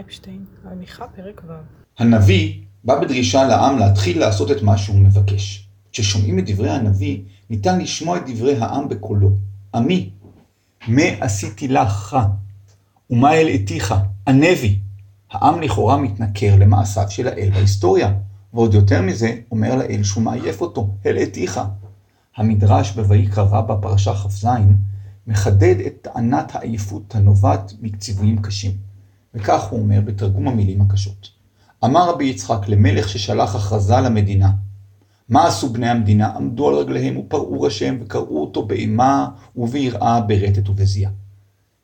אפשטיין, הליכה פרק ו'. הנביא בא בדרישה לעם להתחיל לעשות את מה שהוא מבקש. כששומעים את דברי הנביא, ניתן לשמוע את דברי העם בקולו. עמי, מה עשיתי לך? ומה הלאתיך? הנביא. העם לכאורה מתנכר למעשיו של האל בהיסטוריה, ועוד יותר מזה, אומר לאל שהוא מעייף אותו, הלאתיך. המדרש בויקרא רבא פרשה כ"ז מחדד את טענת העייפות הנובעת מציוויים קשים. וכך הוא אומר בתרגום המילים הקשות. אמר רבי יצחק למלך ששלח הכרזה למדינה, מה עשו בני המדינה? עמדו על רגליהם ופרעו ראשיהם וקראו אותו באימה וביראה, ברטט ובזיעה.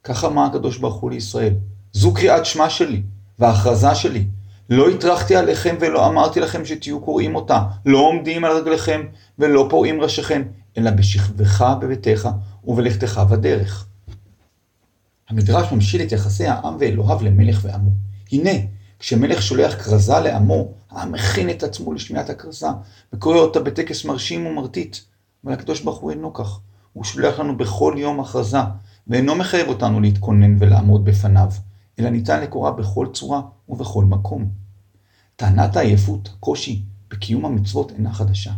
כך אמר הקדוש ברוך הוא לישראל, זו קריאת שמע שלי וההכרזה שלי. לא הטרחתי עליכם ולא אמרתי לכם שתהיו קוראים אותה, לא עומדים על רגליכם ולא פורעים ראשיכם, אלא בשכבך בביתך ובלכתך בדרך. המדרש ממשיל את יחסי העם ואלוהיו למלך ועמו. הנה, כשמלך שולח כרזה לעמו, העם מכין את עצמו לשמיעת הכרזה, וקורא אותה בטקס מרשים ומרטיט. אבל הקדוש ברוך הוא אינו כך. הוא שולח לנו בכל יום הכרזה, ואינו מחייב אותנו להתכונן ולעמוד בפניו, אלא ניתן לקורא בכל צורה ובכל מקום. טענת העייפות, הקושי, בקיום המצוות אינה חדשה.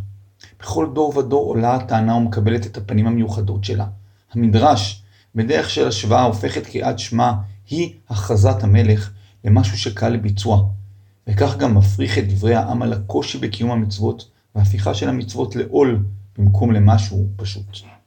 בכל דור ודור עולה הטענה ומקבלת את הפנים המיוחדות שלה. המדרש, בדרך של השוואה, הופך את קריאת שמע, היא הכרזת המלך, למשהו שקל לביצוע, וכך גם מפריך את דברי העם על הקושי בקיום המצוות, והפיכה של המצוות לעול במקום למשהו פשוט.